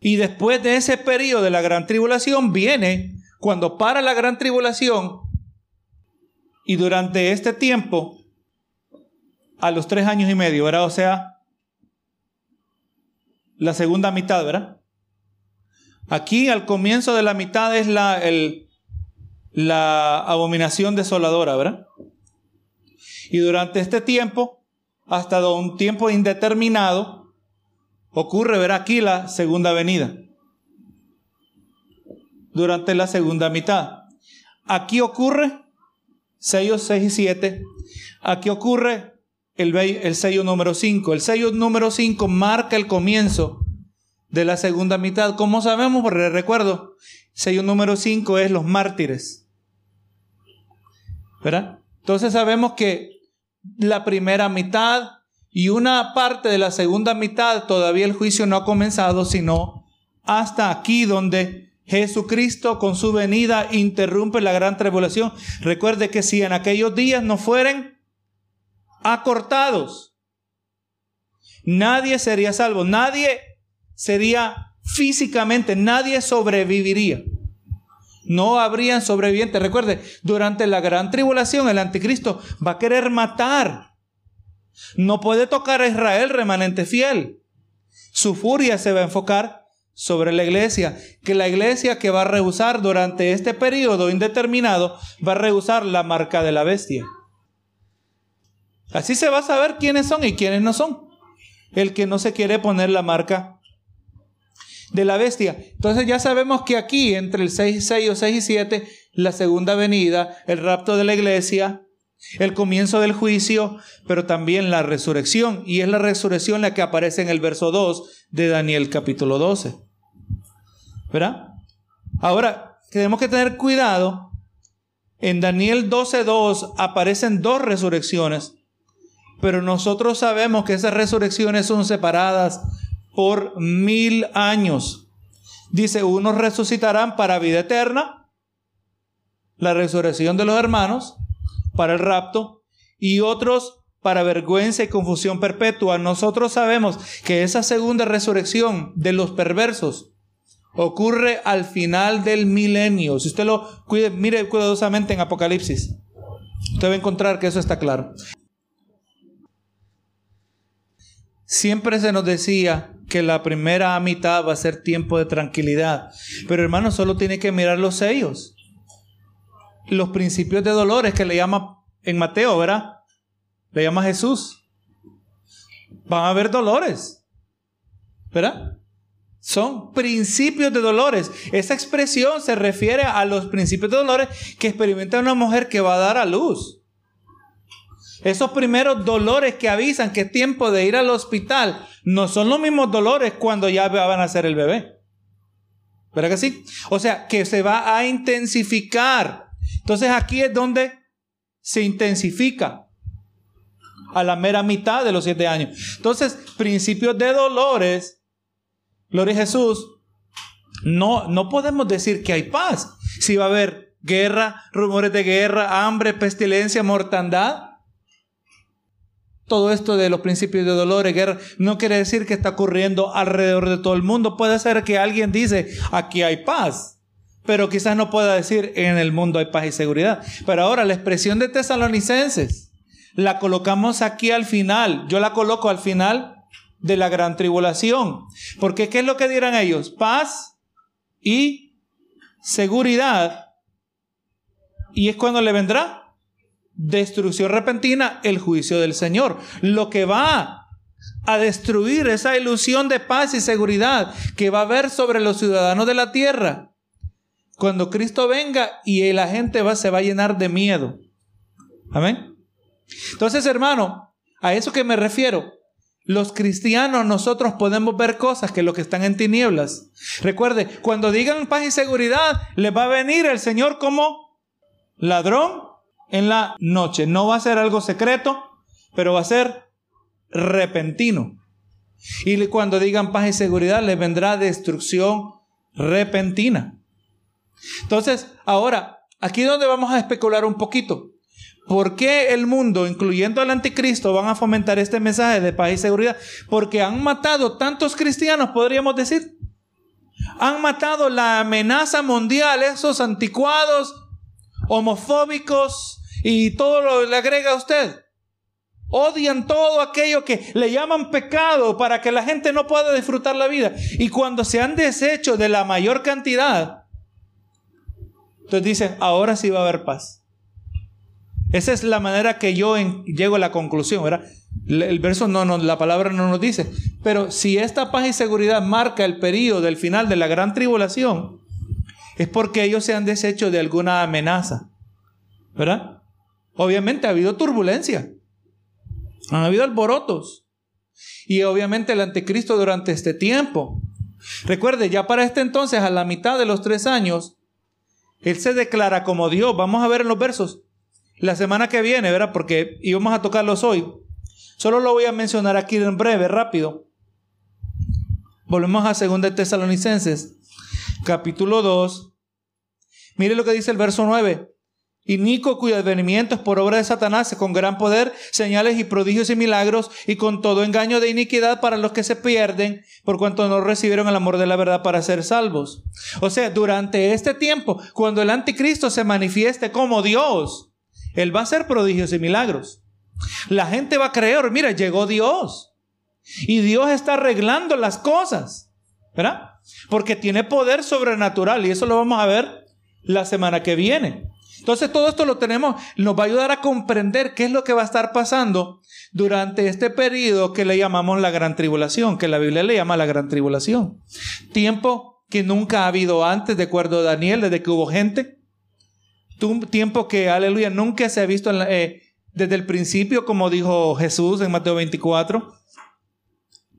Y después de ese periodo de la gran tribulación viene cuando para la gran tribulación y durante este tiempo, a los tres años y medio, ¿verdad? O sea, la segunda mitad, ¿verdad? Aquí al comienzo de la mitad es la, la abominación desoladora, ¿verdad? Y durante este tiempo, hasta un tiempo indeterminado, ocurre, ver aquí la segunda venida durante la segunda mitad. Aquí ocurre sellos 6 y 7. Aquí ocurre el, el sello número 5. El sello número 5 marca el comienzo de la segunda mitad. ¿Cómo sabemos? Porque recuerdo, sello número 5 es los mártires. ¿Verdad? Entonces sabemos que la primera mitad y una parte de la segunda mitad todavía el juicio no ha comenzado, sino hasta aquí donde Jesucristo con su venida interrumpe la gran tribulación. Recuerde que si en aquellos días no fueren acortados, nadie sería salvo, nadie sería físicamente, nadie sobreviviría. No habrían sobrevivientes. Recuerde, durante la gran tribulación el anticristo va a querer matar. No puede tocar a Israel remanente fiel. Su furia se va a enfocar sobre la iglesia, que la iglesia que va a rehusar durante este periodo indeterminado va a rehusar la marca de la bestia. Así se va a saber quiénes son y quiénes no son. El que no se quiere poner la marca de la bestia. Entonces ya sabemos que aquí, entre el 6 y 6 o 6 y 7, la segunda venida, el rapto de la iglesia, el comienzo del juicio, pero también la resurrección. Y es la resurrección la que aparece en el verso 2 de Daniel capítulo 12. ¿Verdad? Ahora, tenemos que tener cuidado. En Daniel 12.2 aparecen dos resurrecciones, pero nosotros sabemos que esas resurrecciones son separadas por mil años. Dice, unos resucitarán para vida eterna, la resurrección de los hermanos, para el rapto, y otros para vergüenza y confusión perpetua. Nosotros sabemos que esa segunda resurrección de los perversos ocurre al final del milenio. Si usted lo cuide, mire cuidadosamente en Apocalipsis, usted va a encontrar que eso está claro. Siempre se nos decía que la primera mitad va a ser tiempo de tranquilidad, pero hermano, solo tiene que mirar los sellos. Los principios de dolores que le llama en Mateo, ¿verdad? Le llama Jesús. Van a haber dolores, ¿verdad? Son principios de dolores. Esa expresión se refiere a los principios de dolores que experimenta una mujer que va a dar a luz. Esos primeros dolores que avisan que es tiempo de ir al hospital no son los mismos dolores cuando ya van a nacer el bebé. ¿Verdad que sí? O sea, que se va a intensificar. Entonces aquí es donde se intensifica a la mera mitad de los siete años. Entonces, principios de dolores Gloria a Jesús. No, no podemos decir que hay paz. Si va a haber guerra, rumores de guerra, hambre, pestilencia, mortandad. Todo esto de los principios de dolor y guerra no quiere decir que está ocurriendo alrededor de todo el mundo. Puede ser que alguien dice, aquí hay paz, pero quizás no pueda decir, en el mundo hay paz y seguridad. Pero ahora la expresión de tesalonicenses la colocamos aquí al final. Yo la coloco al final de la gran tribulación. Porque ¿qué es lo que dirán ellos? Paz y seguridad. Y es cuando le vendrá destrucción repentina, el juicio del Señor. Lo que va a destruir esa ilusión de paz y seguridad que va a haber sobre los ciudadanos de la tierra. Cuando Cristo venga y la gente se va a llenar de miedo. Amén. Entonces, hermano, a eso que me refiero, los cristianos nosotros podemos ver cosas que los que están en tinieblas. Recuerde, cuando digan paz y seguridad, les va a venir el Señor como ladrón en la noche. No va a ser algo secreto, pero va a ser repentino. Y cuando digan paz y seguridad, les vendrá destrucción repentina. Entonces, ahora, aquí es donde vamos a especular un poquito. ¿Por qué el mundo, incluyendo al anticristo, van a fomentar este mensaje de paz y seguridad? Porque han matado tantos cristianos, podríamos decir. Han matado la amenaza mundial, esos anticuados, homofóbicos y todo lo le agrega a usted. Odian todo aquello que le llaman pecado para que la gente no pueda disfrutar la vida. Y cuando se han deshecho de la mayor cantidad, entonces dicen, ahora sí va a haber paz. Esa es la manera que yo llego a la conclusión, ¿verdad? El verso no, no, la palabra no nos dice. Pero si esta paz y seguridad marca el periodo del final de la gran tribulación, es porque ellos se han deshecho de alguna amenaza, ¿verdad? Obviamente ha habido turbulencia, han habido alborotos. Y obviamente el anticristo durante este tiempo. Recuerde, ya para este entonces, a la mitad de los tres años, él se declara como Dios. Vamos a ver en los versos la semana que viene, ¿verdad? Porque íbamos a tocarlos hoy. Solo lo voy a mencionar aquí en breve, rápido. Volvemos a 2 Tesalonicenses, capítulo 2. Mire lo que dice el verso 9. Y Nico, cuyo advenimiento es por obra de Satanás, con gran poder, señales y prodigios y milagros, y con todo engaño de iniquidad para los que se pierden, por cuanto no recibieron el amor de la verdad para ser salvos. O sea, durante este tiempo, cuando el anticristo se manifieste como Dios, Él va a hacer prodigios y milagros. La gente va a creer, mira, llegó Dios. Y Dios está arreglando las cosas, ¿verdad? Porque tiene poder sobrenatural, y eso lo vamos a ver la semana que viene. Entonces todo esto lo tenemos, nos va a ayudar a comprender qué es lo que va a estar pasando durante este periodo que le llamamos la gran tribulación, que la Biblia le llama la gran tribulación. Tiempo que nunca ha habido antes, de acuerdo a Daniel, desde que hubo gente. Tiempo que, aleluya, nunca se ha visto eh, desde el principio, como dijo Jesús en Mateo 24.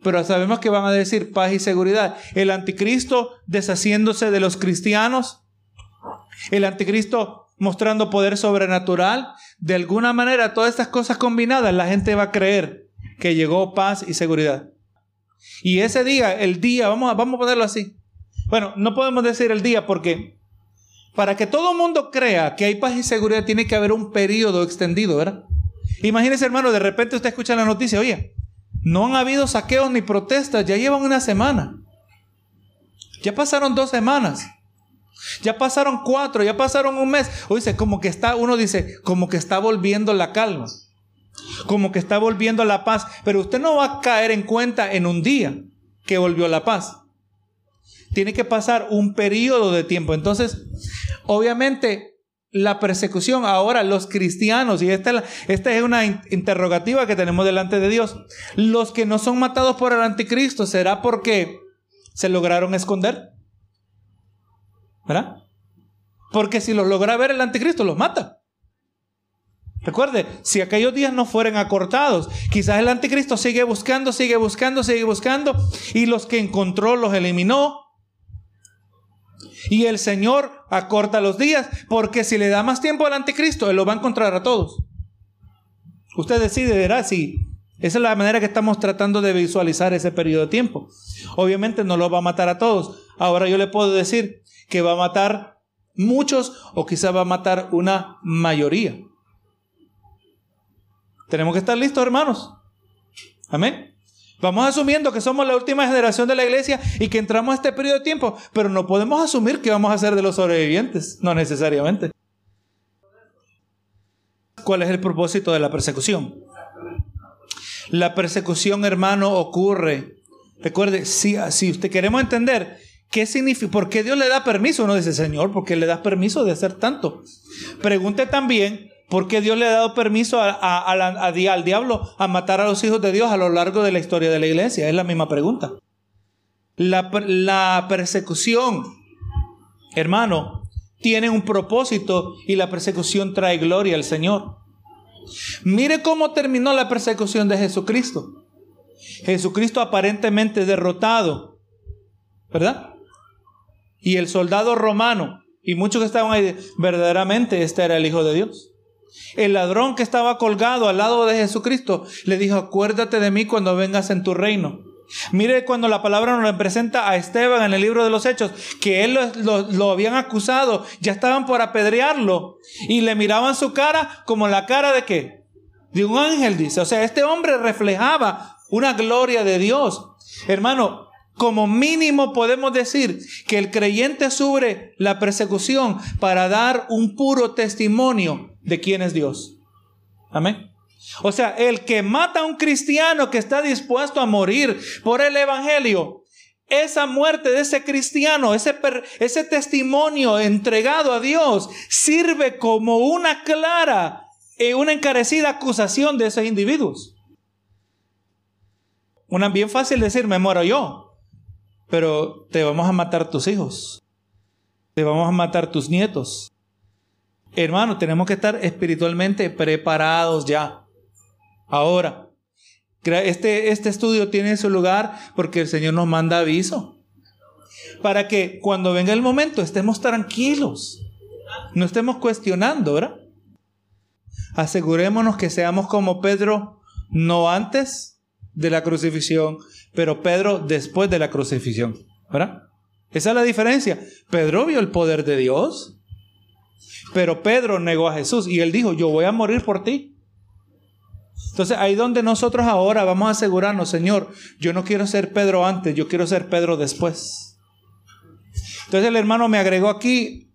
Pero sabemos que van a decir paz y seguridad. El anticristo deshaciéndose de los cristianos. El anticristo mostrando poder sobrenatural. De alguna manera, todas estas cosas combinadas, la gente va a creer que llegó paz y seguridad. Y ese día, el día, vamos a, vamos a ponerlo así. Bueno, no podemos decir el día porque para que todo el mundo crea que hay paz y seguridad tiene que haber un periodo extendido, ¿verdad? Imagínese, hermano, de repente usted escucha la noticia, oye, no han habido saqueos ni protestas, ya llevan una semana. Ya pasaron dos semanas. Ya pasaron cuatro, ya pasaron un mes. O dice, como que está, uno dice, como que está volviendo la calma. Como que está volviendo la paz. Pero usted no va a caer en cuenta en un día que volvió la paz. Tiene que pasar un periodo de tiempo. Entonces, obviamente, la persecución ahora, los cristianos, y esta, esta es una interrogativa que tenemos delante de Dios, los que no son matados por el anticristo, ¿será porque se lograron esconder? ¿Verdad? Porque si los logra ver el anticristo, los mata. Recuerde, si aquellos días no fueran acortados, quizás el anticristo sigue buscando, sigue buscando, sigue buscando, y los que encontró los eliminó. Y el Señor acorta los días, porque si le da más tiempo al anticristo, Él lo va a encontrar a todos. Usted decide, verá si esa es la manera que estamos tratando de visualizar ese periodo de tiempo. Obviamente no lo va a matar a todos. Ahora yo le puedo decir, que va a matar muchos o quizá va a matar una mayoría. Tenemos que estar listos, hermanos. Amén. Vamos asumiendo que somos la última generación de la iglesia y que entramos a este periodo de tiempo, pero no podemos asumir que vamos a ser de los sobrevivientes, no necesariamente. ¿Cuál es el propósito de la persecución? La persecución, hermano, ocurre. Recuerde, si, si usted queremos entender ¿Qué significa? ¿Por qué Dios le da permiso? Uno dice, Señor, ¿por qué le das permiso de hacer tanto? Pregunte también, ¿por qué Dios le ha dado permiso al diablo a matar a los hijos de Dios a lo largo de la historia de la iglesia? Es la misma pregunta. La, la persecución, hermano, tiene un propósito y la persecución trae gloria al Señor. Mire cómo terminó la persecución de Jesucristo. Jesucristo aparentemente derrotado, ¿verdad? y el soldado romano y muchos que estaban ahí, verdaderamente este era el Hijo de Dios. El ladrón que estaba colgado al lado de Jesucristo le dijo, acuérdate de mí cuando vengas en tu reino. Mire cuando la palabra nos presenta a Esteban en el libro de los Hechos, que él lo, lo, habían acusado, ya estaban por apedrearlo y le miraban su cara como la cara de qué? De un ángel, dice. O sea, este hombre reflejaba una gloria de Dios. Hermano, como mínimo podemos decir que el creyente sufre la persecución para dar un puro testimonio de quién es Dios. Amén. O sea, el que mata a un cristiano que está dispuesto a morir por el Evangelio, esa muerte de ese cristiano, ese, ese testimonio entregado a Dios, sirve como una clara y una encarecida acusación de esos individuos. Una bien fácil decir, me muero yo pero te vamos a matar tus hijos, te vamos a matar tus nietos. Hermano, tenemos que estar espiritualmente preparados ya. Ahora, este, este estudio tiene su lugar porque el Señor nos manda aviso. Para que cuando venga el momento estemos tranquilos. No estemos cuestionando, ¿verdad? asegurémonos que seamos como Pedro, no antes de la crucifixión, pero Pedro después de la crucifixión. ¿Verdad? Esa es la diferencia. Pedro vio el poder de Dios, pero Pedro negó a Jesús y él dijo, yo voy a morir por ti. Entonces ahí donde nosotros ahora vamos a asegurarnos, Señor, yo no quiero ser Pedro antes, yo quiero ser Pedro después. Entonces el hermano me agregó aquí,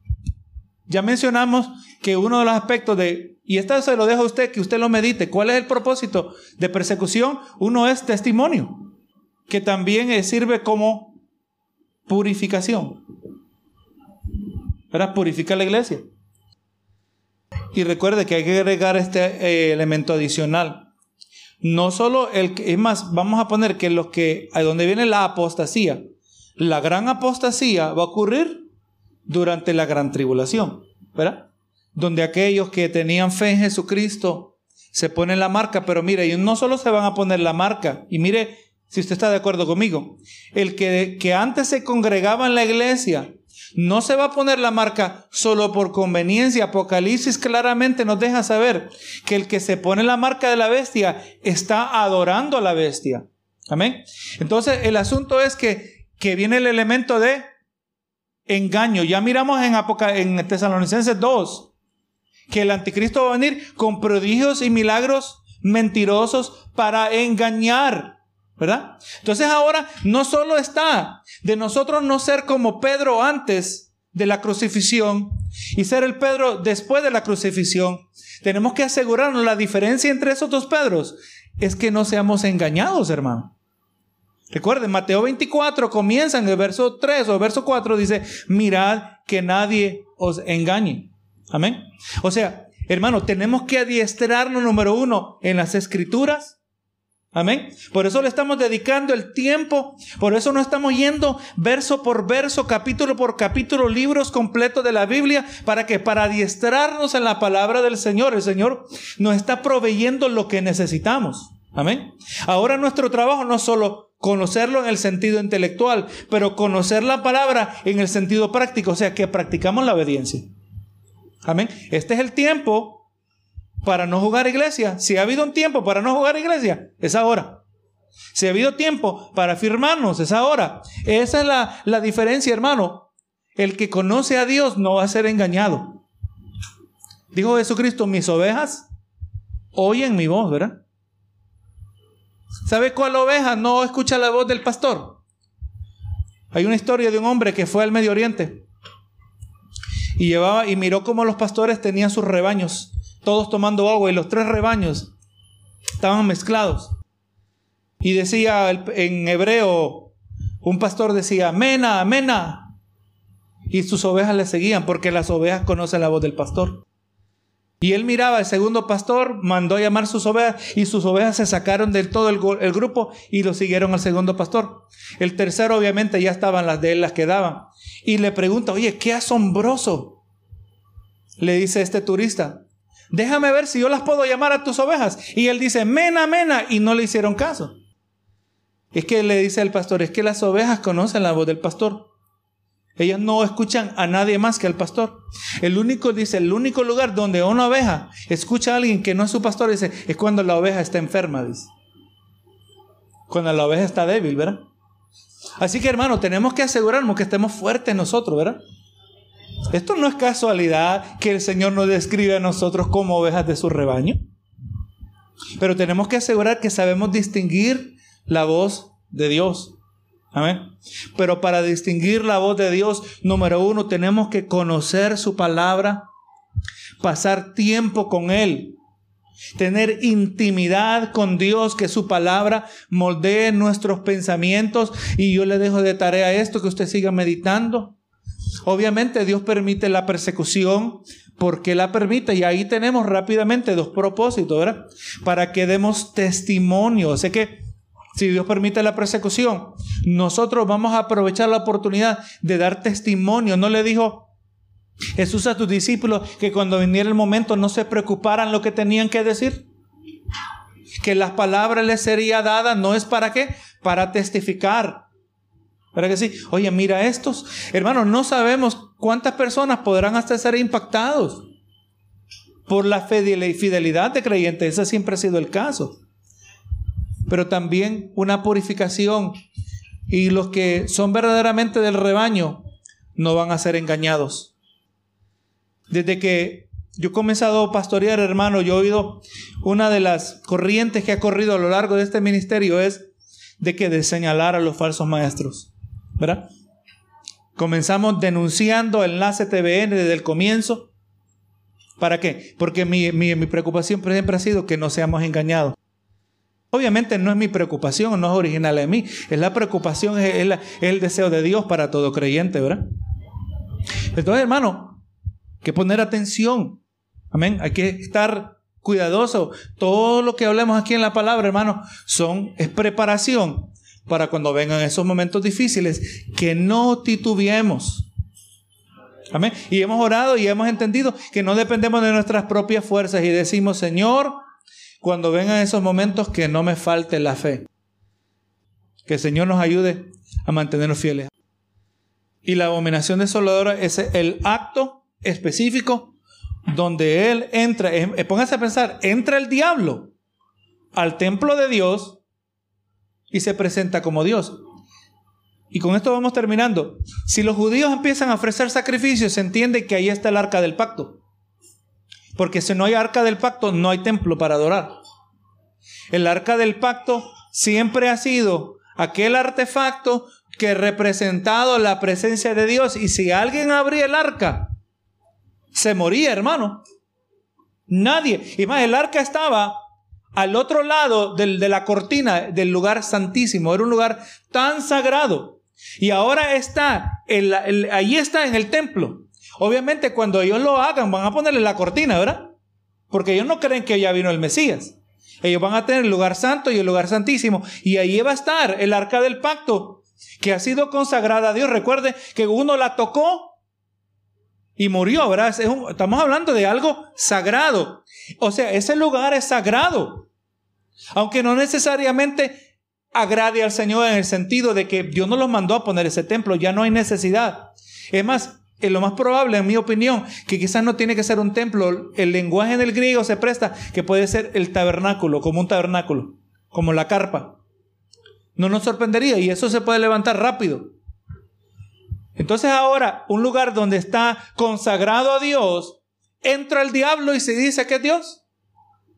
ya mencionamos que uno de los aspectos de, y esto se lo dejo a usted, que usted lo medite, ¿cuál es el propósito de persecución? Uno es testimonio, que también sirve como purificación. Para purificar la iglesia. Y recuerde que hay que agregar este eh, elemento adicional. No solo el que, es más, vamos a poner que los que, a donde viene la apostasía, la gran apostasía va a ocurrir durante la gran tribulación, ¿verdad? Donde aquellos que tenían fe en Jesucristo se ponen la marca, pero mire, y no solo se van a poner la marca, y mire si usted está de acuerdo conmigo, el que, que antes se congregaba en la iglesia, no se va a poner la marca solo por conveniencia. Apocalipsis claramente nos deja saber que el que se pone la marca de la bestia está adorando a la bestia. Amén. Entonces el asunto es que, que viene el elemento de engaño. Ya miramos en, en Tesalonicenses 2 que el anticristo va a venir con prodigios y milagros mentirosos para engañar. ¿Verdad? Entonces ahora no solo está de nosotros no ser como Pedro antes de la crucifixión y ser el Pedro después de la crucifixión, tenemos que asegurarnos la diferencia entre esos dos Pedros es que no seamos engañados, hermano. Recuerden, Mateo 24 comienza en el verso 3 o verso 4, dice, mirad que nadie os engañe. Amén. O sea, hermano, tenemos que adiestrarnos, número uno, en las escrituras Amén. Por eso le estamos dedicando el tiempo, por eso no estamos yendo verso por verso, capítulo por capítulo, libros completos de la Biblia, para que para adiestrarnos en la palabra del Señor, el Señor nos está proveyendo lo que necesitamos. Amén. Ahora nuestro trabajo no es solo conocerlo en el sentido intelectual, pero conocer la palabra en el sentido práctico, o sea, que practicamos la obediencia. Amén. Este es el tiempo para no jugar iglesia. Si ha habido un tiempo para no jugar iglesia, es ahora. Si ha habido tiempo para firmarnos, es ahora. Esa es la, la diferencia, hermano. El que conoce a Dios no va a ser engañado. Dijo Jesucristo, mis ovejas oyen mi voz, ¿verdad? ¿Sabe cuál oveja no escucha la voz del pastor? Hay una historia de un hombre que fue al Medio Oriente y llevaba y miró cómo los pastores tenían sus rebaños todos tomando agua y los tres rebaños estaban mezclados. Y decía en hebreo, un pastor decía, mena, mena. Y sus ovejas le seguían porque las ovejas conocen la voz del pastor. Y él miraba, el segundo pastor mandó llamar sus ovejas y sus ovejas se sacaron del todo el, el, grupo y lo siguieron al segundo pastor. El tercero obviamente ya estaban las de él, las que daban. Y le pregunta, oye, qué asombroso. Le dice este turista, déjame ver si yo las puedo llamar a tus ovejas. Y él dice, mena, mena, y no le hicieron caso. Es que le dice al pastor, es que las ovejas conocen la voz del pastor. Ellas no escuchan a nadie más que al pastor. El único, dice, el único lugar donde una oveja escucha a alguien que no es su pastor, dice, es cuando la oveja está enferma, dice. Cuando la oveja está débil, ¿verdad? Así que hermano, tenemos que asegurarnos que estemos fuertes nosotros, ¿verdad? Esto no es casualidad que el Señor nos describe a nosotros como ovejas de su rebaño. Pero tenemos que asegurar que sabemos distinguir la voz de Dios. Amén. Pero para distinguir la voz de Dios, número uno, tenemos que conocer su palabra, pasar tiempo con Él, tener intimidad con Dios, que su palabra moldee nuestros pensamientos. Y yo le dejo de tarea esto, que usted siga meditando. Obviamente Dios permite la persecución porque la permite y ahí tenemos rápidamente dos propósitos, ¿verdad? Para que demos testimonio. Sé que si Dios permite la persecución, nosotros vamos a aprovechar la oportunidad de dar testimonio. No le dijo Jesús a tus discípulos que cuando viniera el momento no se preocuparan lo que tenían que decir. Que las palabras les sería dada no es para qué, para testificar, ¿Verdad que sí? Oye, mira estos. Hermanos, no sabemos cuántas personas podrán hasta ser impactados. por la fidelidad de creyentes, ese siempre ha sido el caso. Pero también una purificación y los que son verdaderamente del rebaño no van a ser engañados. Desde que yo he comenzado a pastorear, hermano, yo he oído una de las corrientes que ha corrido a lo largo de este ministerio es de que de señalar a los falsos maestros. ¿Verdad? Comenzamos denunciando enlace TVN desde el comienzo. ¿Para qué? Porque mi, preocupación siempre ha sido que no seamos engañados. Obviamente no es mi preocupación, no es original en mí. Es la preocupación, es, el deseo de Dios para todo creyente, ¿verdad? Entonces, hermano, hay que poner atención. Amén. Hay que estar cuidadoso. Todo lo que hablemos aquí en la palabra, hermano, son, es preparación para cuando vengan esos momentos difíciles, que no titubeemos. Amén. Y hemos orado y hemos entendido que no dependemos de nuestras propias fuerzas y decimos, Señor, cuando vengan esos momentos, que no me falte la fe. Que Señor nos ayude a mantenernos fieles. Y la abominación desoladora es el acto específico donde Él entra. Eh, póngase a pensar, entra el diablo al templo de Dios y se presenta como Dios. Y con esto vamos terminando. Si los judíos empiezan a ofrecer sacrificios, se entiende que ahí está el arca del pacto. Porque si no hay arca del pacto, no hay templo para adorar. El arca del pacto siempre ha sido aquel artefacto que ha representado la presencia de Dios. Y si alguien abría el arca, se moría, hermano. Nadie. Y más, el arca estaba al otro lado de la cortina del lugar santísimo. Era un lugar tan sagrado. Y ahora está, ahí está en el templo. Obviamente cuando ellos lo hagan van a ponerle la cortina, ¿verdad? Porque ellos no creen que ya vino el Mesías. Ellos van a tener el lugar santo y el lugar santísimo. Y ahí va a estar el arca del pacto, que ha sido consagrada a Dios. Recuerde que uno la tocó y murió, ¿verdad? estamos hablando de algo sagrado. O sea, ese lugar es sagrado. Aunque no necesariamente agrade al Señor en el sentido de que Dios no los mandó a poner ese templo, ya no hay necesidad. Es más, es lo más probable, en mi opinión, que quizás no tiene que ser un templo. El lenguaje en el griego se presta que puede ser el tabernáculo, como un tabernáculo, como la carpa. No nos sorprendería y eso se puede levantar rápido. Entonces ahora, un lugar donde está consagrado a Dios, entra el diablo y se dice que es Dios.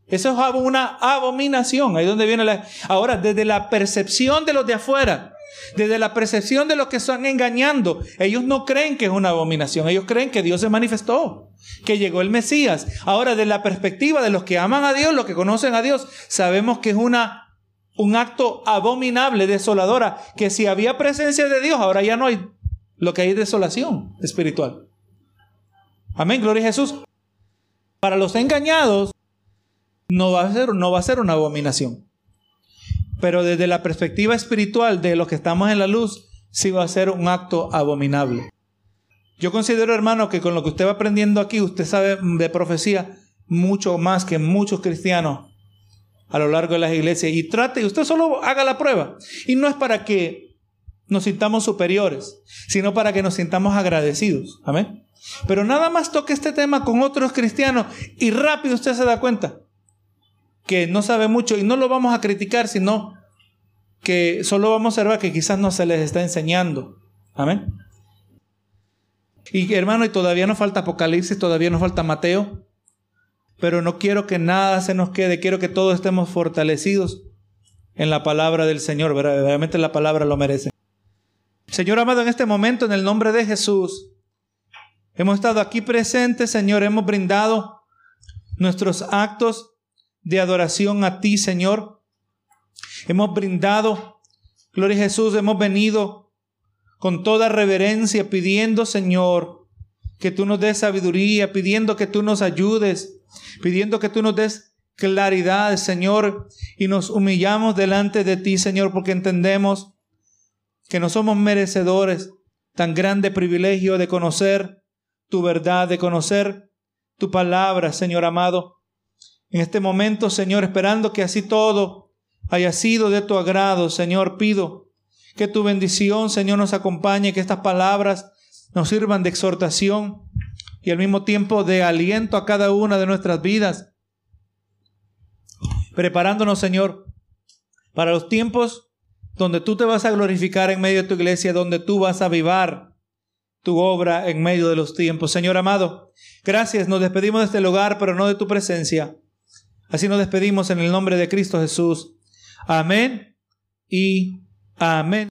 Eso es una abominación. Ahí donde viene la... Ahora, desde la percepción de los de afuera, desde la percepción de los que están engañando, ellos no creen que es una abominación. Ellos creen que Dios se manifestó, que llegó el Mesías. Ahora, desde la perspectiva de los que aman a Dios, los que conocen a Dios, sabemos que es una, un acto abominable, desoladora, que si había presencia de Dios, ahora ya no hay lo que hay desolación espiritual. Amén, gloria a Jesús. Para los engañados no va a ser, no va a ser una abominación. Pero desde la perspectiva espiritual de los que estamos en la luz, sí va a ser un acto abominable. Yo considero, hermano, que con lo que usted va aprendiendo aquí, usted sabe de profecía mucho más que muchos cristianos a lo largo de las iglesias. Y trate, usted solo haga la prueba. Y no es para que nos sintamos superiores, sino para que nos sintamos agradecidos. Amén. Pero nada más toque este tema con otros cristianos y rápido usted se da cuenta que no sabe mucho y no lo vamos a criticar, sino que solo vamos a observar que quizás no se les está enseñando. Amén. Y hermano, y todavía nos falta Apocalipsis, todavía nos falta Mateo, pero no quiero que nada se nos quede, quiero que todos estemos fortalecidos en la palabra del Señor, verdaderamente la palabra lo merece. Señor amado, en este momento, en el nombre de Jesús, hemos estado aquí presentes, Señor, hemos brindado nuestros actos de adoración a ti, Señor. Hemos brindado, gloria a Jesús, hemos venido con toda reverencia pidiendo, Señor, que tú nos des sabiduría, pidiendo que tú nos ayudes, pidiendo que tú nos des claridad, Señor, y nos humillamos delante de ti, Señor, porque entendemos que no somos merecedores tan grande privilegio de conocer tu verdad, de conocer tu palabra, Señor amado. En este momento, Señor, esperando que así todo haya sido de tu agrado, Señor, pido que tu bendición, Señor, nos acompañe, que estas palabras nos sirvan de exhortación y al mismo tiempo de aliento a cada una de nuestras vidas. Preparándonos, Señor, para los tiempos donde tú te vas a glorificar en medio de tu iglesia, donde tú vas a avivar tu obra en medio de los tiempos. Señor amado, gracias, nos despedimos de este lugar, pero no de tu presencia. Así nos despedimos en el nombre de Cristo Jesús. Amén y amén.